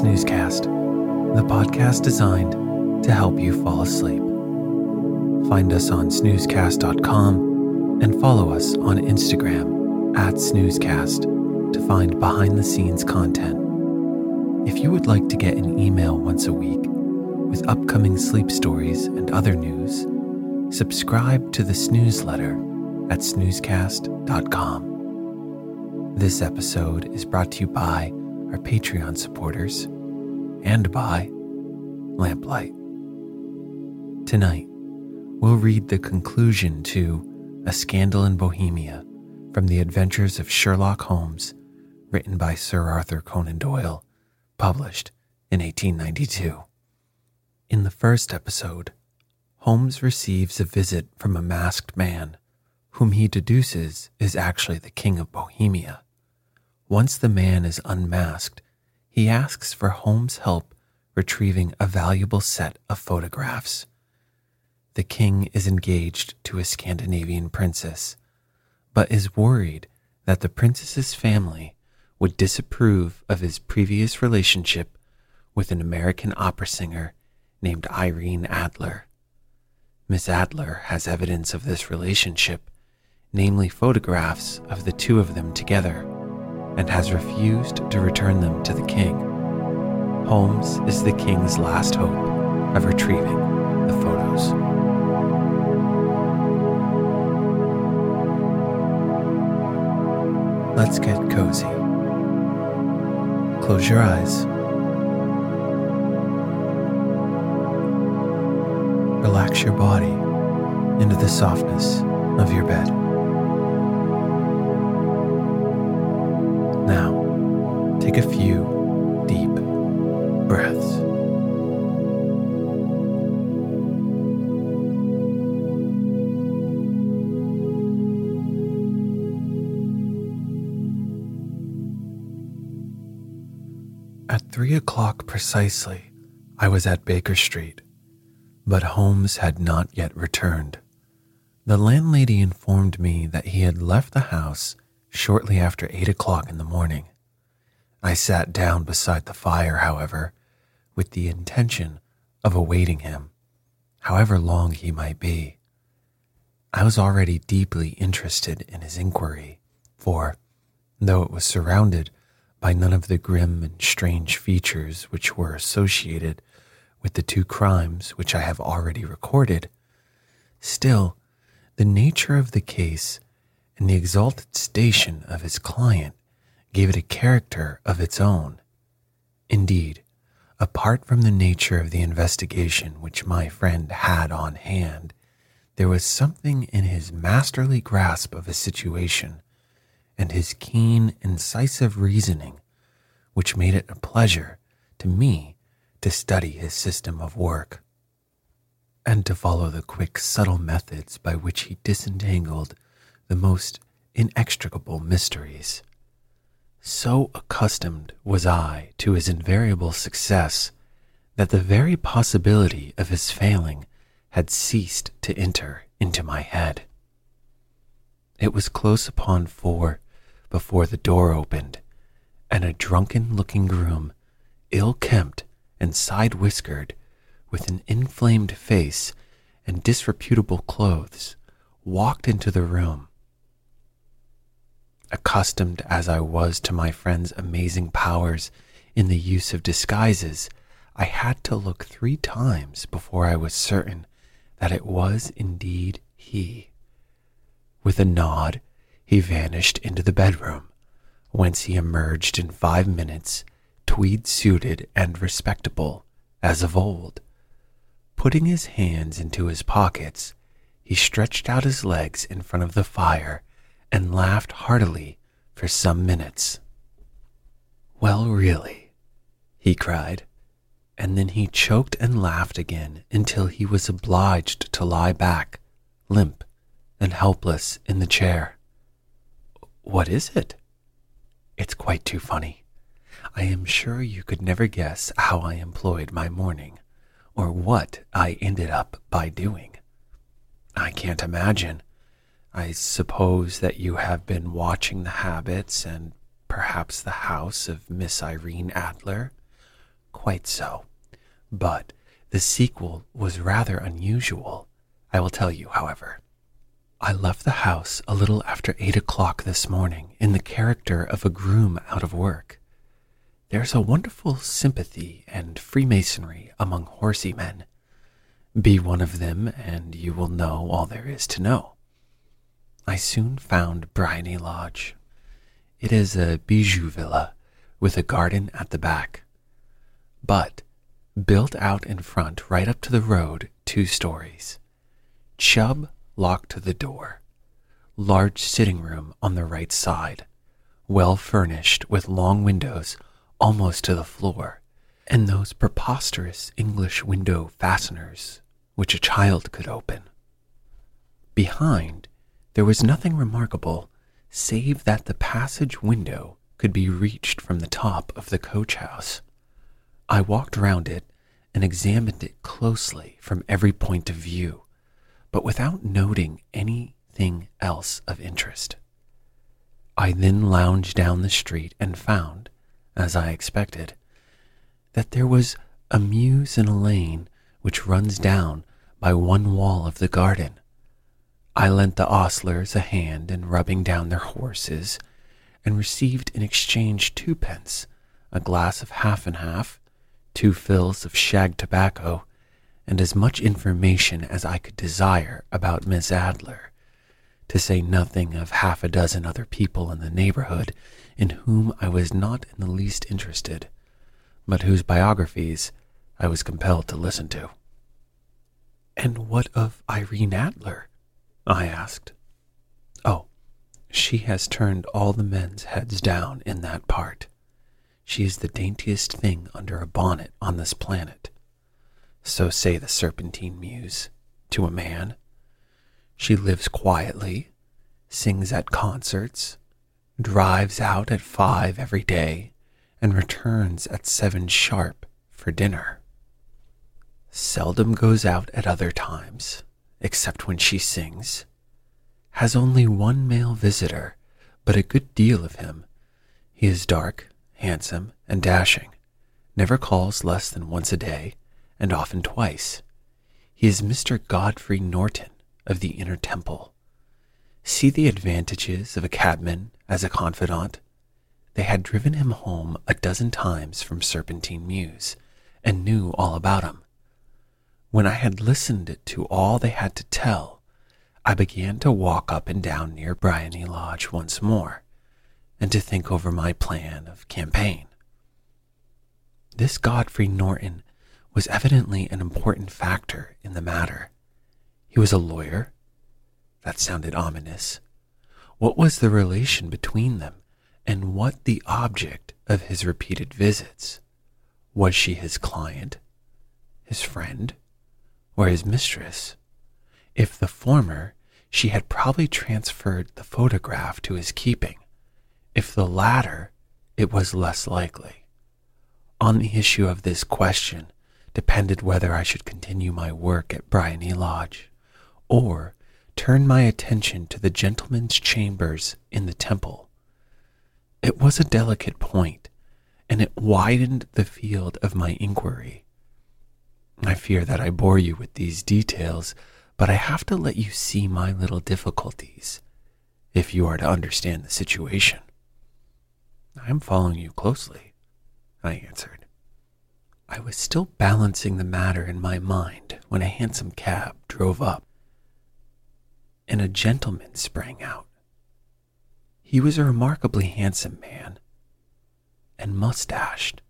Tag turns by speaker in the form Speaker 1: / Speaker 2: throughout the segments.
Speaker 1: Snoozecast, the podcast designed to help you fall asleep. Find us on snoozecast.com and follow us on Instagram at snoozecast to find behind the scenes content. If you would like to get an email once a week with upcoming sleep stories and other news, subscribe to the Snoozeletter at snoozecast.com. This episode is brought to you by our Patreon supporters, and by Lamplight. Tonight, we'll read the conclusion to A Scandal in Bohemia from The Adventures of Sherlock Holmes, written by Sir Arthur Conan Doyle, published in 1892. In the first episode, Holmes receives a visit from a masked man, whom he deduces is actually the King of Bohemia. Once the man is unmasked, he asks for Holmes' help retrieving a valuable set of photographs. The king is engaged to a Scandinavian princess, but is worried that the princess's family would disapprove of his previous relationship with an American opera singer named Irene Adler. Miss Adler has evidence of this relationship, namely photographs of the two of them together and has refused to return them to the king. Holmes is the king's last hope of retrieving the photos. Let's get cozy. Close your eyes. Relax your body into the softness of your bed. Now, take a few deep breaths. At three o'clock precisely, I was at Baker Street, but Holmes had not yet returned. The landlady informed me that he had left the house shortly after eight o'clock in the morning. I sat down beside the fire, however, with the intention of awaiting him, however long he might be. I was already deeply interested in his inquiry, for, though it was surrounded by none of the grim and strange features which were associated with the two crimes which I have already recorded, still, the nature of the case and the exalted station of his client gave it a character of its own. Indeed, apart from the nature of the investigation which my friend had on hand, there was something in his masterly grasp of a situation and his keen, incisive reasoning which made it a pleasure to me to study his system of work. and to follow the quick, subtle methods by which he disentangled the most inextricable mysteries. So accustomed was I to his invariable success that the very possibility of his failing had ceased to enter into my head. It was close upon four before the door opened, and a drunken looking groom, ill kempt and side whiskered, with an inflamed face and disreputable clothes, walked into the room. Accustomed as I was to my friend's amazing powers in the use of disguises, I had to look three times before I was certain that it was indeed he. With a nod, he vanished into the bedroom, whence he emerged in five minutes, tweed suited and respectable as of old. Putting his hands into his pockets, he stretched out his legs in front of the fire and laughed heartily for some minutes. Well, really, he cried, and then he choked and laughed again until he was obliged to lie back, limp and helpless, in the chair. What is it? It's quite too funny. I am sure you could never guess how I employed my morning or what I ended up by doing. I can't imagine. I suppose that you have been watching the habits and perhaps the house of Miss Irene Adler. Quite so. But the sequel was rather unusual. I will tell you, however. I left the house a little after eight o'clock this morning in the character of a groom out of work. There's a wonderful sympathy and freemasonry among horsey men. Be one of them, and you will know all there is to know. I soon found Briony Lodge. It is a bijou villa with a garden at the back, but built out in front right up to the road, two stories. Chubb locked the door. Large sitting room on the right side, well furnished with long windows almost to the floor, and those preposterous English window fasteners which a child could open. Behind, there was nothing remarkable save that the passage window could be reached from the top of the coach house. I walked round it and examined it closely from every point of view, but without noting anything else of interest. I then lounged down the street and found, as I expected, that there was a mews in a lane which runs down by one wall of the garden. I lent the ostlers a hand in rubbing down their horses, and received in exchange twopence, a glass of half and half, two fills of shag tobacco, and as much information as I could desire about Miss Adler, to say nothing of half a dozen other people in the neighborhood in whom I was not in the least interested, but whose biographies I was compelled to listen to. And what of Irene Adler? I asked. Oh, she has turned all the men's heads down in that part. She is the daintiest thing under a bonnet on this planet. So say the Serpentine Mews to a man. She lives quietly, sings at concerts, drives out at five every day, and returns at seven sharp for dinner. Seldom goes out at other times, except when she sings. Has only one male visitor, but a good deal of him. He is dark, handsome, and dashing, never calls less than once a day, and often twice. He is Mr. Godfrey Norton of the Inner Temple. See the advantages of a cabman as a confidant. They had driven him home a dozen times from Serpentine Mews and knew all about him. When I had listened to all they had to tell, I began to walk up and down near Briony Lodge once more and to think over my plan of campaign. This Godfrey Norton was evidently an important factor in the matter. He was a lawyer. That sounded ominous. What was the relation between them, and what the object of his repeated visits? Was she his client, his friend, or his mistress. If the former, she had probably transferred the photograph to his keeping. If the latter, it was less likely. On the issue of this question depended whether I should continue my work at Briony Lodge or turn my attention to the gentlemen's chambers in the temple. It was a delicate point, and it widened the field of my inquiry. I fear that I bore you with these details, but I have to let you see my little difficulties if you are to understand the situation. I am following you closely, I answered. I was still balancing the matter in my mind when a hansom cab drove up and a gentleman sprang out. He was a remarkably handsome man and mustached,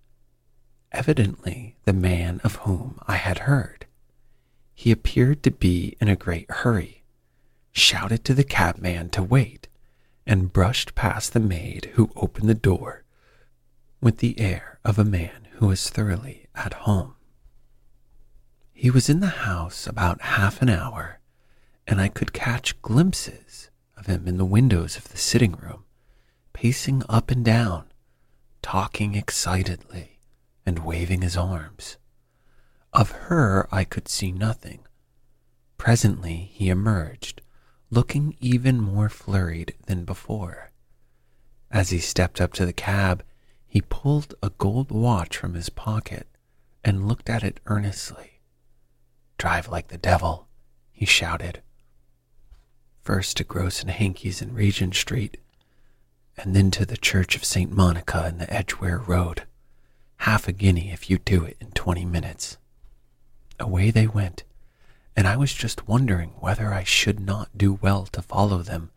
Speaker 1: evidently the man of whom I had heard. He appeared to be in a great hurry, shouted to the cabman to wait, and brushed past the maid who opened the door with the air of a man who was thoroughly at home. He was in the house about half an hour, and I could catch glimpses of him in the windows of the sitting room, pacing up and down, talking excitedly, and waving his arms. Of her I could see nothing. Presently he emerged, looking even more flurried than before. As he stepped up to the cab, he pulled a gold watch from his pocket and looked at it earnestly. Drive like the devil, he shouted. First to Gross and Hankey's in Regent Street, and then to the Church of St. Monica in the Edgware Road. Half a guinea if you do it in twenty minutes. Away they went, and I was just wondering whether I should not do well to follow them,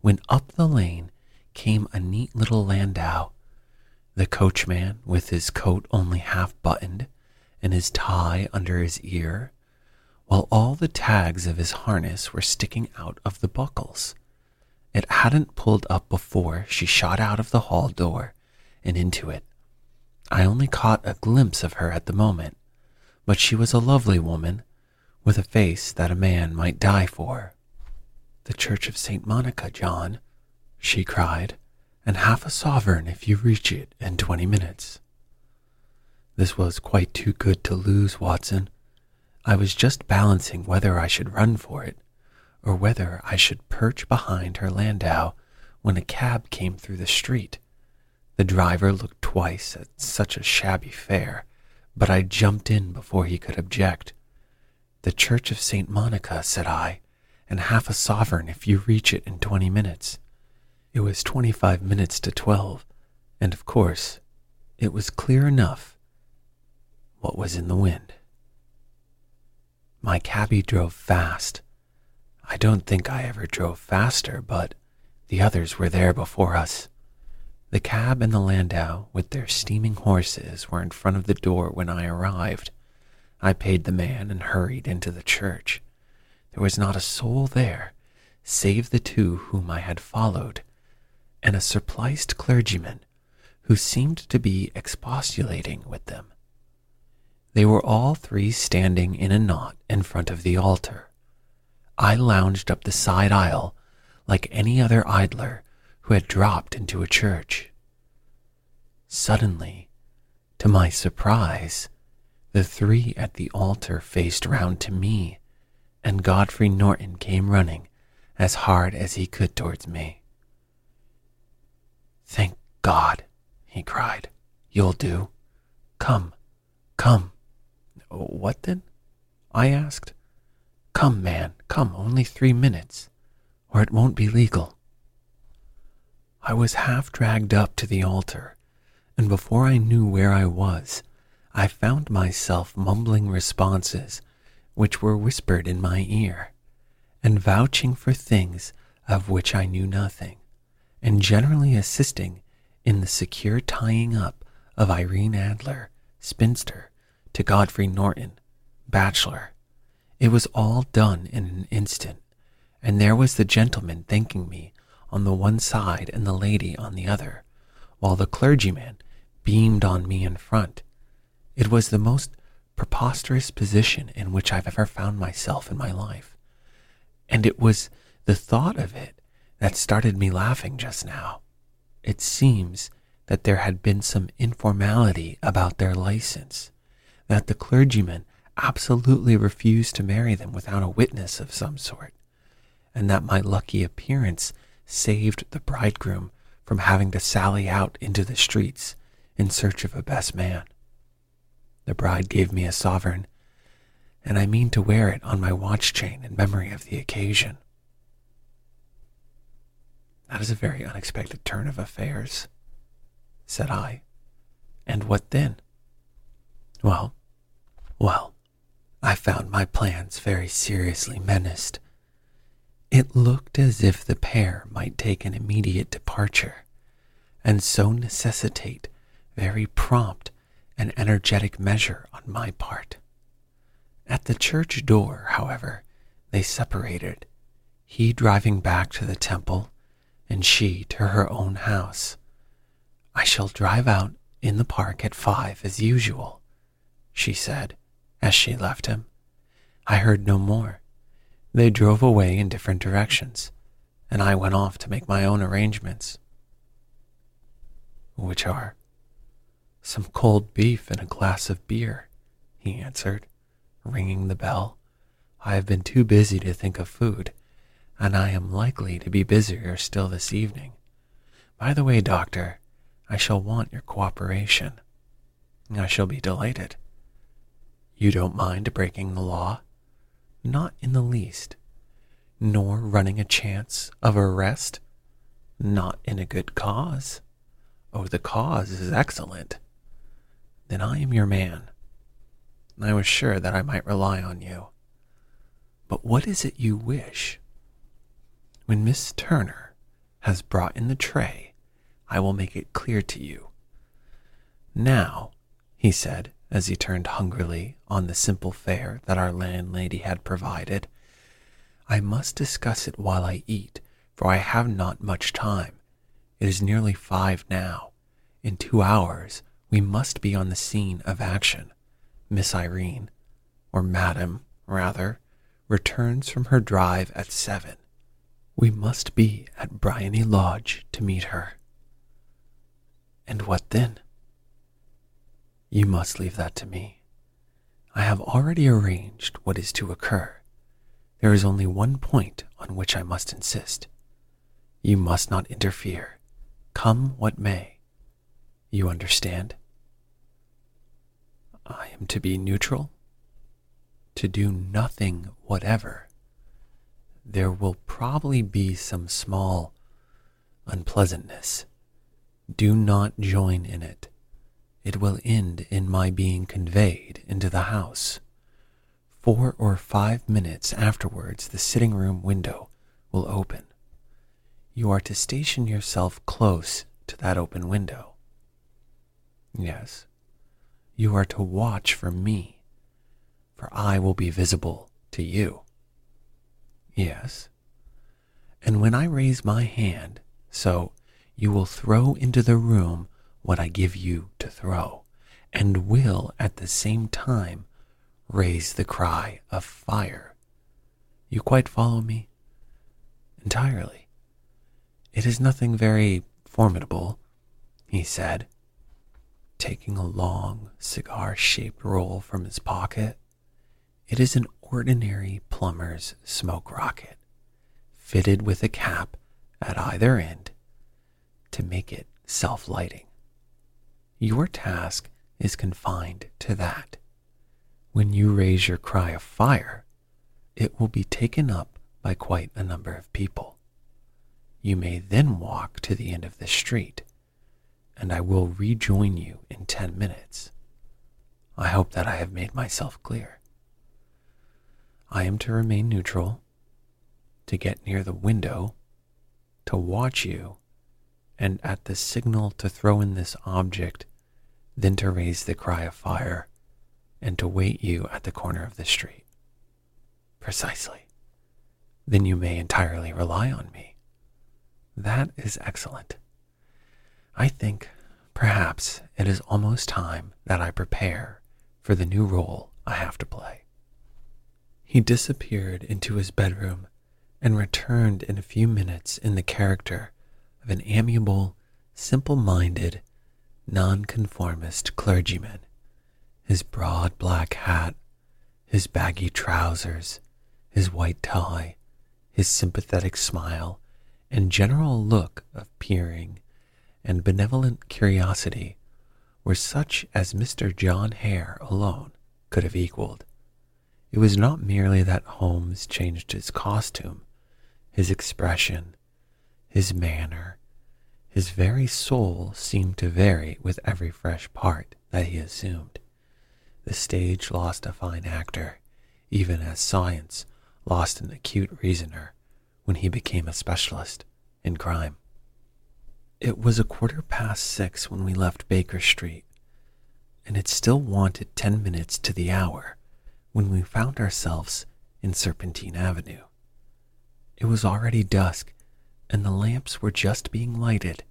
Speaker 1: when up the lane came a neat little landau. The coachman, with his coat only half buttoned and his tie under his ear, while all the tags of his harness were sticking out of the buckles. It hadn't pulled up before she shot out of the hall door and into it. I only caught a glimpse of her at the moment, but she was a lovely woman with a face that a man might die for. The Church of St. Monica, John, she cried, and half a sovereign if you reach it in twenty minutes. This was quite too good to lose, Watson. I was just balancing whether I should run for it or whether I should perch behind her landau when a cab came through the street. The driver looked twice at such a shabby fare, but I jumped in before he could object. The Church of St. Monica, said I, and half a sovereign if you reach it in twenty minutes. It was twenty five minutes to twelve, and of course, it was clear enough what was in the wind. My cabby drove fast. I don't think I ever drove faster, but the others were there before us. The cab and the landau, with their steaming horses, were in front of the door when I arrived. I paid the man and hurried into the church. There was not a soul there, save the two whom I had followed, and a surpliced clergyman who seemed to be expostulating with them. They were all three standing in a knot in front of the altar. I lounged up the side aisle like any other idler who had dropped into a church. Suddenly, to my surprise, the three at the altar faced round to me, and Godfrey Norton came running as hard as he could towards me. Thank God, he cried. You'll do. Come, come. What then? I asked. Come, man, come, only three minutes, or it won't be legal. I was half dragged up to the altar, and before I knew where I was, I found myself mumbling responses which were whispered in my ear, and vouching for things of which I knew nothing, and generally assisting in the secure tying up of Irene Adler, spinster, to Godfrey Norton, bachelor. It was all done in an instant, and there was the gentleman thanking me on the one side and the lady on the other, while the clergyman beamed on me in front. It was the most preposterous position in which I've ever found myself in my life. And it was the thought of it that started me laughing just now. It seems that there had been some informality about their license, that the clergyman absolutely refused to marry them without a witness of some sort, and that my lucky appearance saved the bridegroom from having to sally out into the streets in search of a best man. The bride gave me a sovereign, and I mean to wear it on my watch chain in memory of the occasion. That is a very unexpected turn of affairs, said I. And what then? Well, well, I found my plans very seriously menaced. It looked as if the pair might take an immediate departure, and so necessitate very prompt and energetic measure on my part. At the church door, however, they separated, he driving back to the temple, and she to her own house. I shall drive out in the park at five as usual, she said as she left him. I heard no more. They drove away in different directions, and I went off to make my own arrangements. Which are some cold beef and a glass of beer, he answered, ringing the bell. I have been too busy to think of food, and I am likely to be busier still this evening. By the way, Doctor, I shall want your cooperation. I shall be delighted. You don't mind breaking the law? Not in the least. Nor running a chance of arrest? Not in a good cause. Oh, the cause is excellent. Then I am your man. I was sure that I might rely on you. But what is it you wish? When Miss Turner has brought in the tray, I will make it clear to you. Now, he said, as he turned hungrily on the simple fare that our landlady had provided, I must discuss it while I eat, for I have not much time. It is nearly five now. In two hours, we must be on the scene of action. Miss Irene, or Madam, rather, returns from her drive at seven. We must be at Briony Lodge to meet her. And what then? You must leave that to me. I have already arranged what is to occur. There is only one point on which I must insist. You must not interfere, come what may. You understand? I am to be neutral, to do nothing whatever. There will probably be some small unpleasantness. Do not join in it. It will end in my being conveyed into the house. Four or five minutes afterwards, the sitting room window will open. You are to station yourself close to that open window. Yes, you are to watch for me, for I will be visible to you. Yes. And when I raise my hand, so you will throw into the room what I give you to throw, and will at the same time raise the cry of fire. You quite follow me? Entirely. It is nothing very formidable, he said, taking a long cigar shaped roll from his pocket. It is an ordinary plumber's smoke rocket, fitted with a cap at either end to make it self lighting. Your task is confined to that. When you raise your cry of fire, it will be taken up by quite a number of people. You may then walk to the end of the street and I will rejoin you in 10 minutes. I hope that I have made myself clear. I am to remain neutral, to get near the window, to watch you, and at the signal to throw in this object, then to raise the cry of fire, and to wait you at the corner of the street. Precisely. Then you may entirely rely on me. That is excellent. I think perhaps it is almost time that I prepare for the new role I have to play. He disappeared into his bedroom and returned in a few minutes in the character of an amiable, simple minded, nonconformist clergyman. His broad black hat, his baggy trousers, his white tie, his sympathetic smile, and general look of peering and benevolent curiosity were such as Mr. John Hare alone could have equaled. It was not merely that Holmes changed his costume, his expression, his manner, his very soul seemed to vary with every fresh part that he assumed. The stage lost a fine actor, even as science lost an acute reasoner when he became a specialist in crime. It was a quarter past six when we left Baker Street, and it still wanted ten minutes to the hour when we found ourselves in Serpentine Avenue. It was already dusk, and the lamps were just being lighted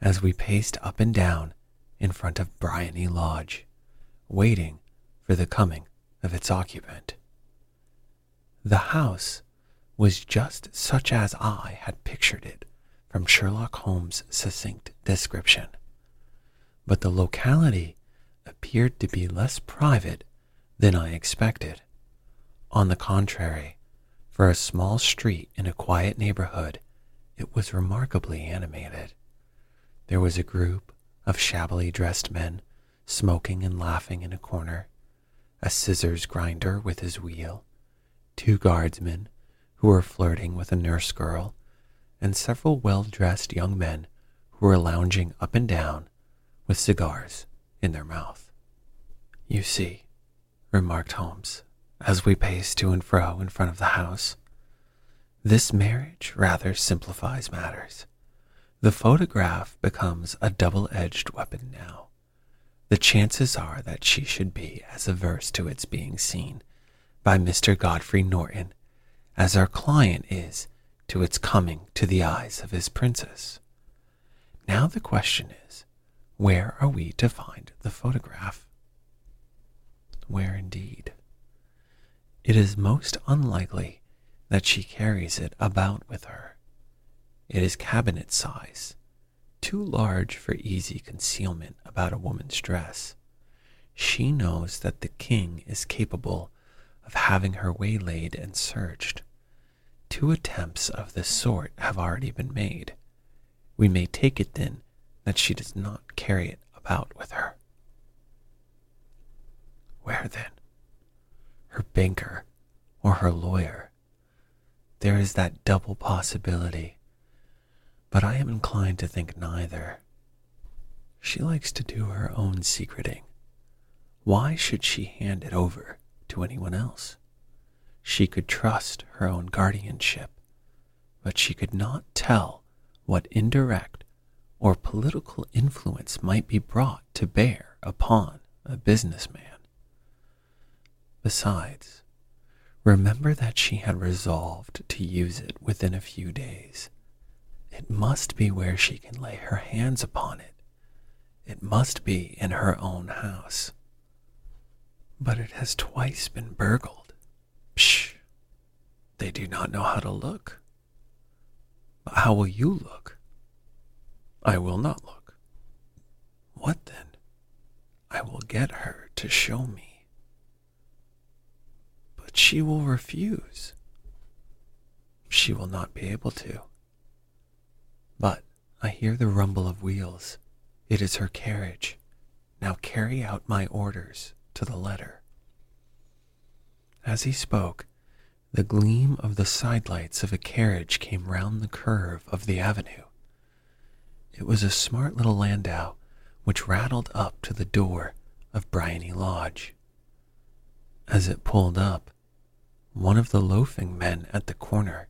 Speaker 1: as we paced up and down in front of Briony Lodge, waiting for the coming of its occupant. The house was just such as I had pictured it from Sherlock Holmes' succinct description. But the locality appeared to be less private than I expected. On the contrary, for a small street in a quiet neighborhood, it was remarkably animated. There was a group of shabbily dressed men smoking and laughing in a corner, a scissors grinder with his wheel, two guardsmen who were flirting with a nurse girl and several well dressed young men who were lounging up and down with cigars in their mouth. You see, remarked Holmes as we paced to and fro in front of the house, this marriage rather simplifies matters. The photograph becomes a double edged weapon now. The chances are that she should be as averse to its being seen by Mr. Godfrey Norton as our client is to its coming to the eyes of his princess. Now the question is, where are we to find the photograph? Where indeed? It is most unlikely that she carries it about with her. It is cabinet size, too large for easy concealment about a woman's dress. She knows that the king is capable of having her waylaid and searched. Two attempts of this sort have already been made. We may take it then that she does not carry it about with her. Where then? Her banker or her lawyer? There is that double possibility, but I am inclined to think neither. She likes to do her own secreting. Why should she hand it over to anyone else? She could trust her own guardianship, but she could not tell what indirect or political influence might be brought to bear upon a businessman. Besides, remember that she had resolved to use it within a few days. It must be where she can lay her hands upon it. It must be in her own house. But it has twice been burgled. Psh! They do not know how to look. But how will you look? I will not look. What then? I will get her to show me. But she will refuse. She will not be able to. But I hear the rumble of wheels. It is her carriage. Now carry out my orders to the letter. As he spoke, the gleam of the sidelights of a carriage came round the curve of the avenue. It was a smart little landau which rattled up to the door of Briony Lodge. As it pulled up, one of the loafing men at the corner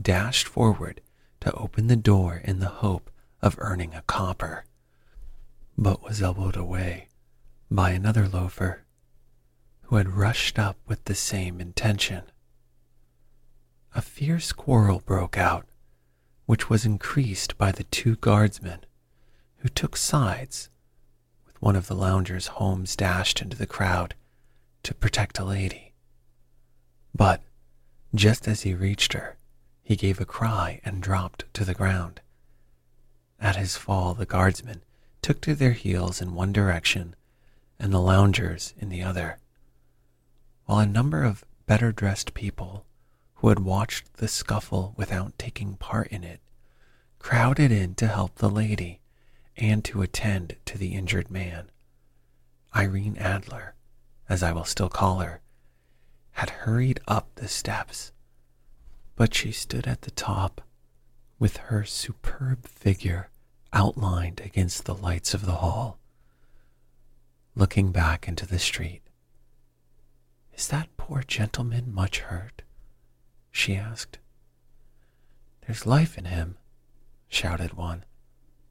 Speaker 1: dashed forward to open the door in the hope of earning a copper, but was elbowed away by another loafer who had rushed up with the same intention. A fierce quarrel broke out, which was increased by the two guardsmen who took sides. With one of the loungers, Holmes dashed into the crowd to protect a lady. But just as he reached her, he gave a cry and dropped to the ground. At his fall, the guardsmen took to their heels in one direction and the loungers in the other, while a number of better dressed people who had watched the scuffle without taking part in it crowded in to help the lady and to attend to the injured man. Irene Adler, as I will still call her, had hurried up the steps, but she stood at the top with her superb figure outlined against the lights of the hall, looking back into the street. Is that poor gentleman much hurt? she asked. There's life in him, shouted one,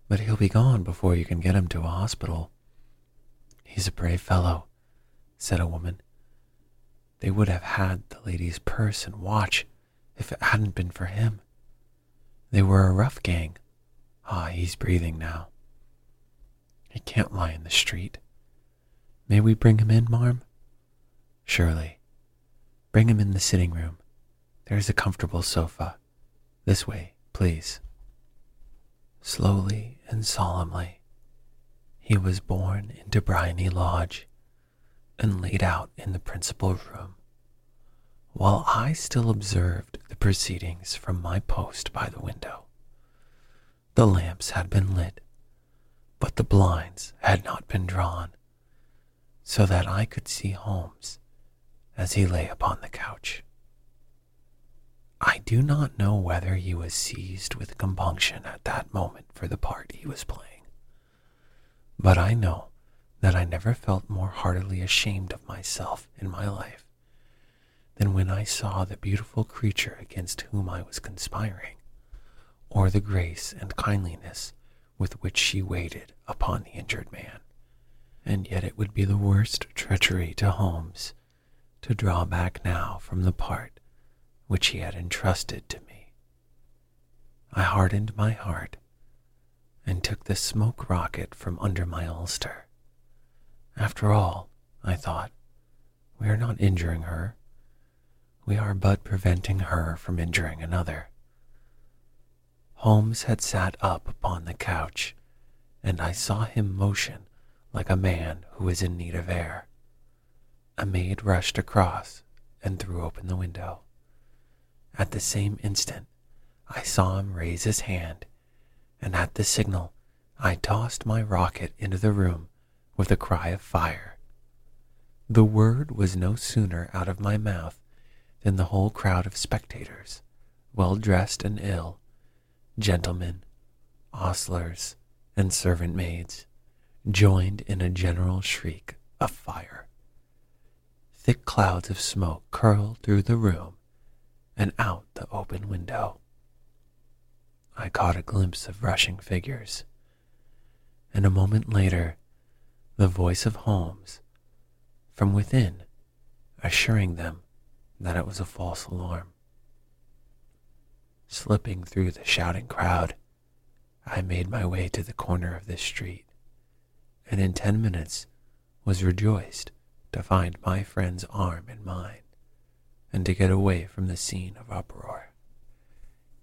Speaker 1: but he'll be gone before you can get him to a hospital. He's a brave fellow, said a woman. They would have had the lady's purse and watch if it hadn't been for him. They were a rough gang. Ah, he's breathing now. He can't lie in the street. May we bring him in, Marm? Surely. Bring him in the sitting room. There's a comfortable sofa. This way, please. Slowly and solemnly, he was borne into Briony Lodge and laid out in the principal room. While I still observed the proceedings from my post by the window, the lamps had been lit, but the blinds had not been drawn, so that I could see Holmes as he lay upon the couch. I do not know whether he was seized with compunction at that moment for the part he was playing, but I know that I never felt more heartily ashamed of myself in my life than when I saw the beautiful creature against whom I was conspiring, or the grace and kindliness with which she waited upon the injured man. And yet it would be the worst treachery to Holmes to draw back now from the part which he had entrusted to me. I hardened my heart and took the smoke rocket from under my ulster. After all, I thought, we are not injuring her. We are but preventing her from injuring another. Holmes had sat up upon the couch, and I saw him motion like a man who is in need of air. A maid rushed across and threw open the window. At the same instant, I saw him raise his hand, and at the signal, I tossed my rocket into the room with a cry of fire. The word was no sooner out of my mouth than the whole crowd of spectators, well dressed and ill, gentlemen, ostlers, and servant maids, joined in a general shriek of fire. Thick clouds of smoke curled through the room and out the open window. I caught a glimpse of rushing figures, and a moment later, the voice of Holmes from within assuring them that it was a false alarm. Slipping through the shouting crowd, I made my way to the corner of this street, and in ten minutes was rejoiced to find my friend's arm in mine and to get away from the scene of uproar.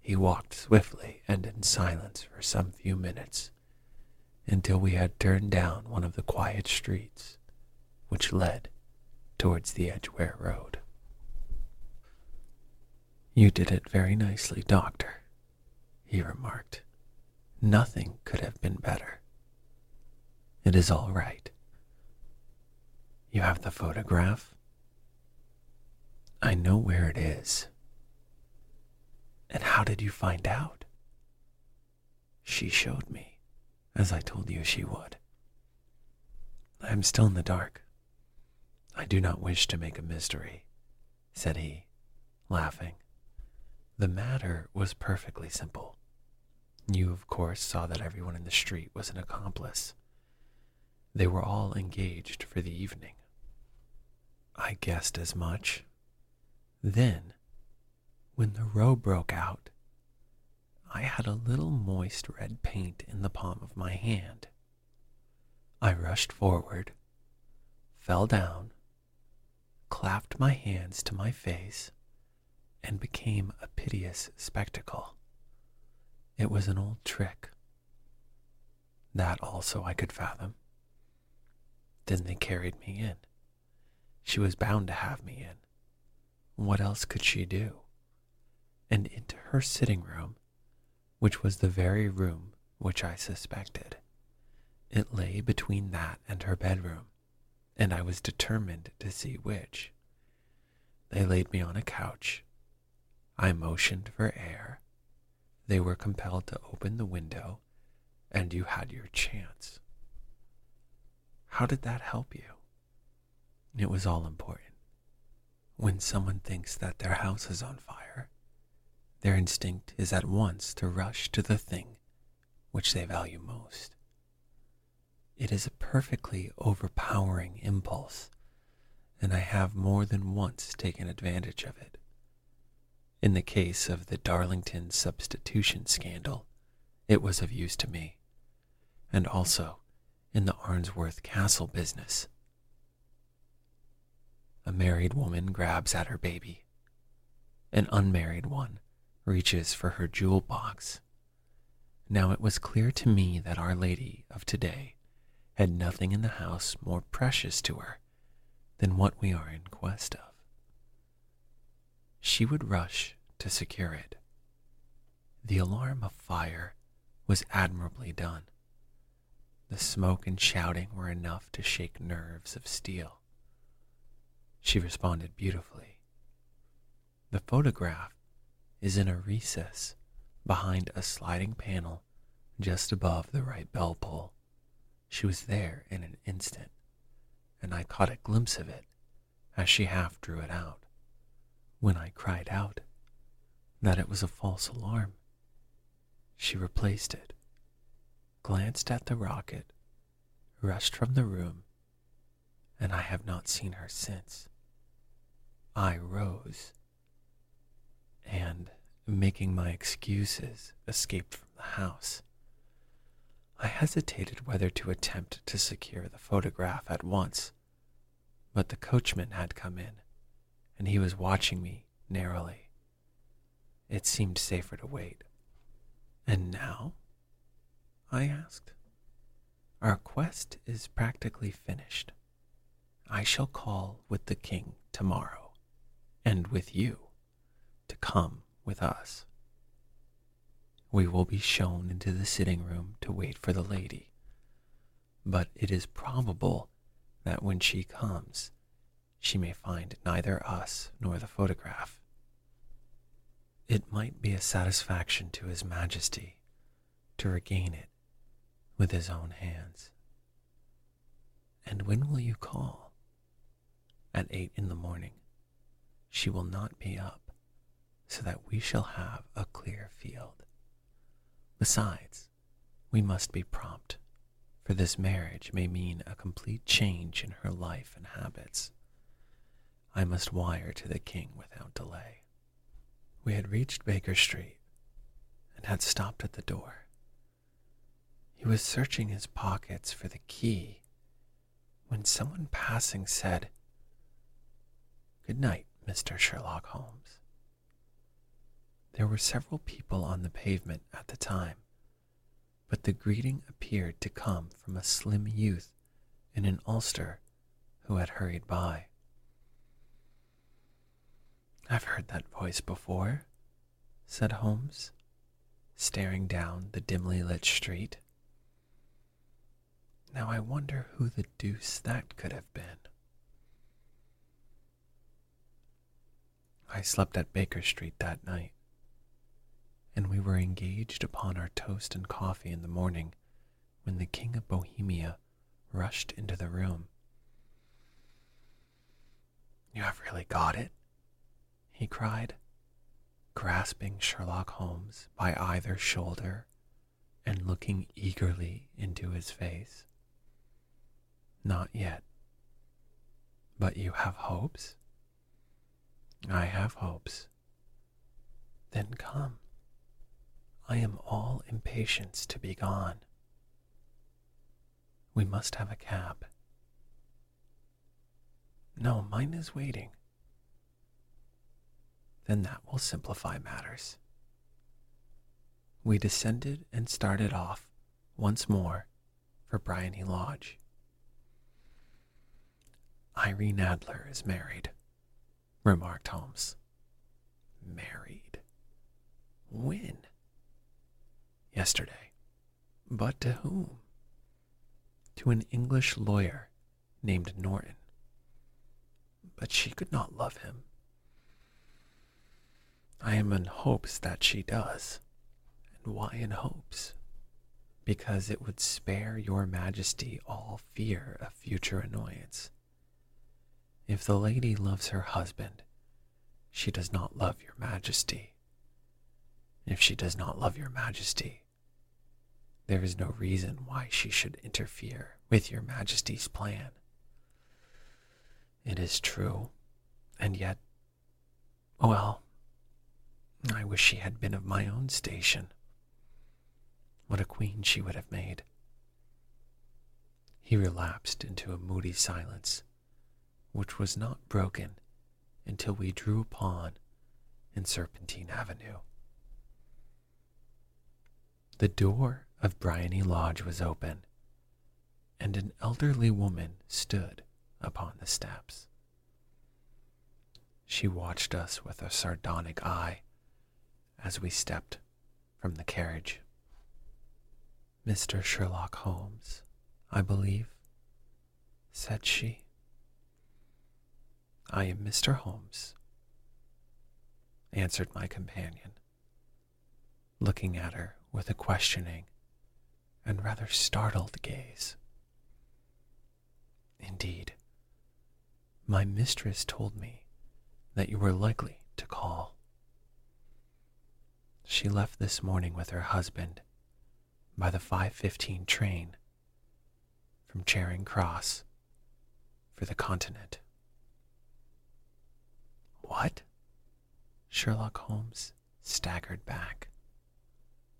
Speaker 1: He walked swiftly and in silence for some few minutes until we had turned down one of the quiet streets which led towards the Edgware Road. You did it very nicely, Doctor, he remarked. Nothing could have been better. It is all right. You have the photograph? I know where it is. And how did you find out? She showed me, as I told you she would. I am still in the dark. I do not wish to make a mystery, said he, laughing. The matter was perfectly simple. You, of course, saw that everyone in the street was an accomplice. They were all engaged for the evening. I guessed as much then, when the row broke out, I had a little moist red paint in the palm of my hand. I rushed forward, fell down, clapped my hands to my face and became a piteous spectacle. It was an old trick. That also I could fathom. Then they carried me in. She was bound to have me in. What else could she do? And into her sitting room, which was the very room which I suspected. It lay between that and her bedroom, and I was determined to see which. They laid me on a couch. I motioned for air. They were compelled to open the window, and you had your chance. How did that help you? It was all important. When someone thinks that their house is on fire, their instinct is at once to rush to the thing which they value most. It is a perfectly overpowering impulse, and I have more than once taken advantage of it. In the case of the Darlington substitution scandal, it was of use to me, and also in the Arnsworth Castle business. A married woman grabs at her baby. An unmarried one reaches for her jewel box. Now it was clear to me that Our Lady of today had nothing in the house more precious to her than what we are in quest of. She would rush to secure it. The alarm of fire was admirably done. The smoke and shouting were enough to shake nerves of steel. She responded beautifully. The photograph is in a recess behind a sliding panel just above the right bell pull. She was there in an instant, and I caught a glimpse of it as she half drew it out. When I cried out that it was a false alarm, she replaced it glanced at the rocket, rushed from the room, and I have not seen her since. I rose and, making my excuses, escaped from the house. I hesitated whether to attempt to secure the photograph at once, but the coachman had come in, and he was watching me narrowly. It seemed safer to wait. And now? I asked. Our quest is practically finished. I shall call with the king tomorrow, and with you, to come with us. We will be shown into the sitting room to wait for the lady, but it is probable that when she comes, she may find neither us nor the photograph. It might be a satisfaction to His Majesty to regain it with his own hands. And when will you call? At eight in the morning. She will not be up, so that we shall have a clear field. Besides, we must be prompt, for this marriage may mean a complete change in her life and habits. I must wire to the king without delay. We had reached Baker Street and had stopped at the door. He was searching his pockets for the key when someone passing said, Good night, Mr. Sherlock Holmes. There were several people on the pavement at the time, but the greeting appeared to come from a slim youth in an ulster who had hurried by. I've heard that voice before, said Holmes, staring down the dimly lit street. Now I wonder who the deuce that could have been. I slept at Baker Street that night, and we were engaged upon our toast and coffee in the morning when the King of Bohemia rushed into the room. You have really got it? he cried, grasping Sherlock Holmes by either shoulder and looking eagerly into his face. Not yet. But you have hopes? I have hopes. Then come. I am all impatience to be gone. We must have a cab. No, mine is waiting. Then that will simplify matters. We descended and started off once more for Briony Lodge. Irene Adler is married, remarked Holmes. Married? When? Yesterday. But to whom? To an English lawyer named Norton. But she could not love him. I am in hopes that she does. And why in hopes? Because it would spare your majesty all fear of future annoyance. If the lady loves her husband, she does not love your majesty. If she does not love your majesty, there is no reason why she should interfere with your majesty's plan. It is true, and yet, well, I wish she had been of my own station. What a queen she would have made. He relapsed into a moody silence, which was not broken until we drew upon in Serpentine Avenue. The door of Briony Lodge was open, and an elderly woman stood upon the steps. She watched us with a sardonic eye as we stepped from the carriage. Mr. Sherlock Holmes, I believe, said she. I am Mr. Holmes, answered my companion, looking at her with a questioning and rather startled gaze. Indeed, my mistress told me that you were likely to call. She left this morning with her husband by the 5:15 train from Charing Cross for the continent. What? Sherlock Holmes staggered back,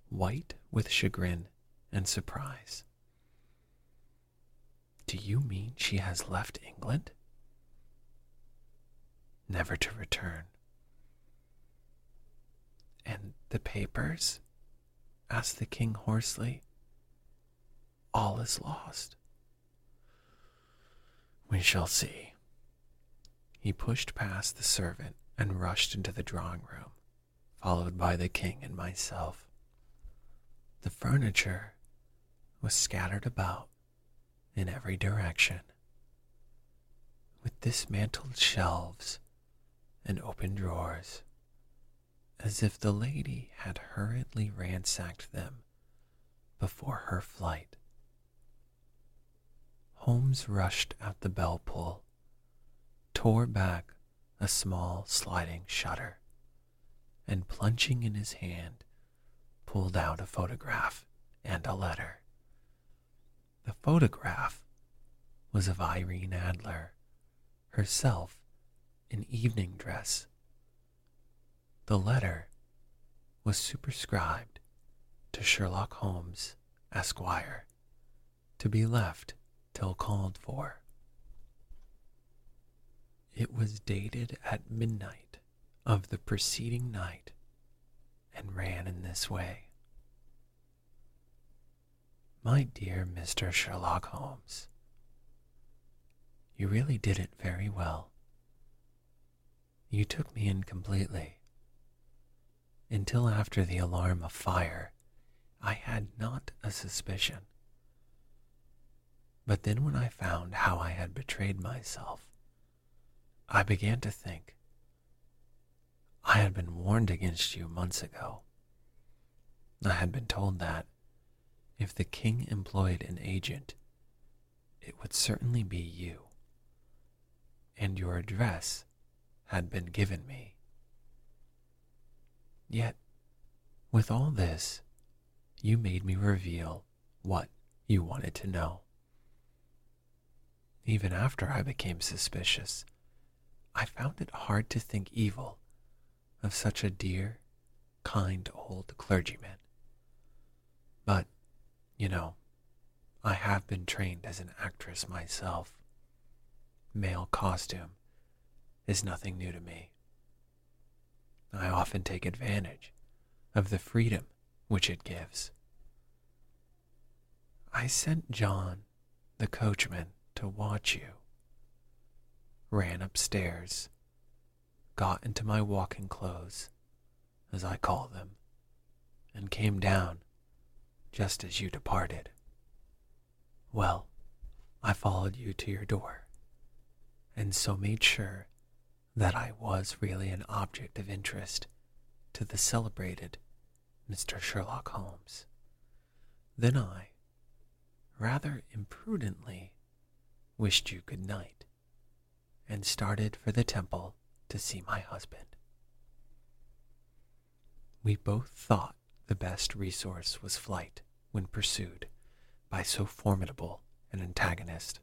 Speaker 1: white with chagrin and surprise. Do you mean she has left England? Never to return. And the papers? asked the king hoarsely. All is lost. We shall see. He pushed past the servant and rushed into the drawing room, followed by the king and myself. The furniture was scattered about in every direction, with dismantled shelves and open drawers, as if the lady had hurriedly ransacked them before her flight. Holmes rushed out the bell pull tore back a small sliding shutter, and plunging in his hand, pulled out a photograph and a letter. The photograph was of Irene Adler, herself in evening dress. The letter was superscribed to Sherlock Holmes, Esquire, to be left till called for. It was dated at midnight of the preceding night and ran in this way My dear Mr. Sherlock Holmes, you really did it very well. You took me in completely. Until after the alarm of fire, I had not a suspicion. But then, when I found how I had betrayed myself, I began to think. I had been warned against you months ago. I had been told that if the king employed an agent, it would certainly be you. And your address had been given me. Yet, with all this, you made me reveal what you wanted to know. Even after I became suspicious, I found it hard to think evil of such a dear, kind old clergyman. You know, I have been trained as an actress myself. male costume is nothing new to me. I often take advantage of the freedom which it gives. I sent John, the coachman, to watch you, ran upstairs, got into my walking clothes, as I call them, and came down just as you departed. Well, I followed you to your door, and so made sure that I was really an object of interest to the celebrated Mr. Sherlock Holmes. Then I, rather imprudently, wished you good night and started for the temple to see my husband. We both thought the best resource was flight when pursued by so formidable an antagonist.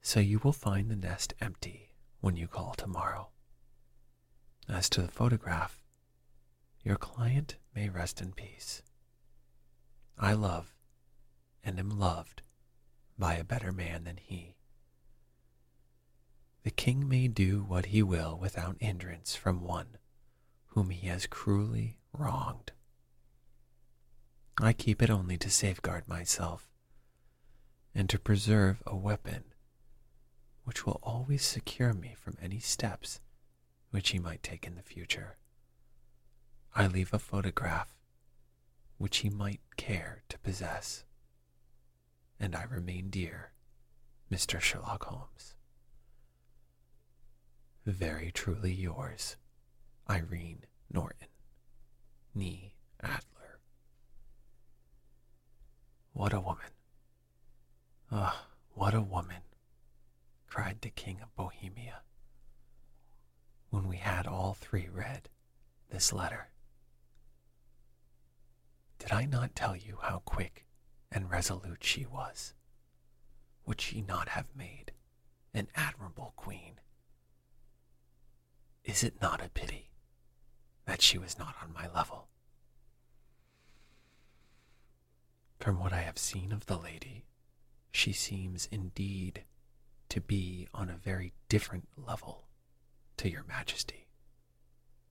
Speaker 1: So you will find the nest empty when you call tomorrow. As to the photograph, your client may rest in peace. I love and am loved by a better man than he. The king may do what he will without hindrance from one whom he has cruelly wronged. I keep it only to safeguard myself and to preserve a weapon which will always secure me from any steps which he might take in the future. I leave a photograph which he might care to possess, and I remain dear, Mr. Sherlock Holmes. Very truly yours, Irene Norton, Nee Adler. What a woman! Ah, what a woman! cried the King of Bohemia when we had all three read this letter. Did I not tell you how quick and resolute she was? Would she not have made an admirable queen? Is it not a pity that she was not on my level? From what I have seen of the lady, she seems indeed to be on a very different level to your majesty,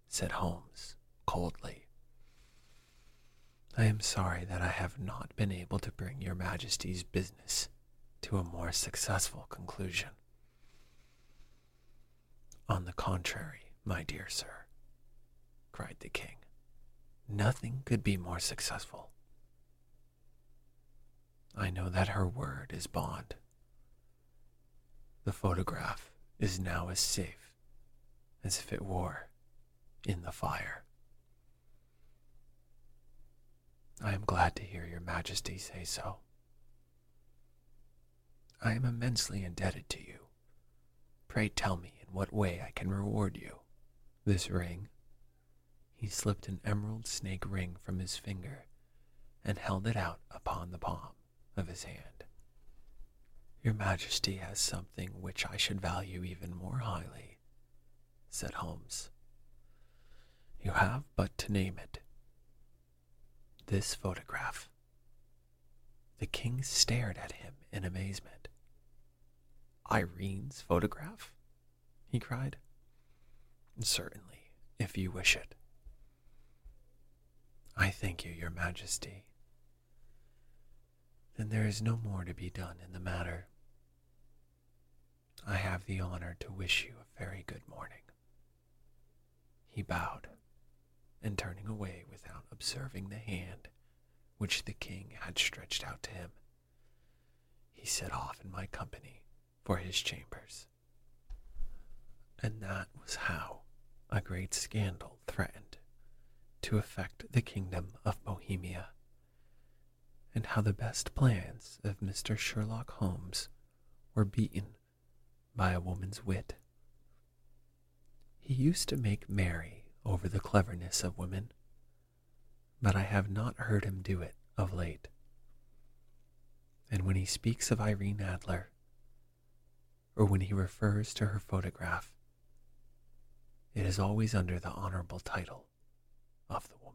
Speaker 1: said Holmes coldly. I am sorry that I have not been able to bring your majesty's business to a more successful conclusion. On the contrary, my dear sir, cried the king, nothing could be more successful. I know that her word is bond the photograph is now as safe as if it were in the fire. I am glad to hear your majesty say so. I am immensely indebted to you. Pray tell me in what way I can reward you. This ring. He slipped an emerald snake ring from his finger and held it out upon the palm of his hand. Your Majesty has something which I should value even more highly, said Holmes. You have but to name it. This photograph. The king stared at him in amazement. Irene's photograph? he cried. Certainly, if you wish it. I thank you, Your Majesty. Then there is no more to be done in the matter. I have the honor to wish you a very good morning. He bowed, and turning away without observing the hand which the king had stretched out to him, he set off in my company for his chambers. And that was how a great scandal threatened to affect the kingdom of Bohemia and how the best plans of Mr. Sherlock Holmes were beaten by a woman's wit. He used to make merry over the cleverness of women, but I have not heard him do it of late. And when he speaks of Irene Adler, or when he refers to her photograph, it is always under the honorable title of the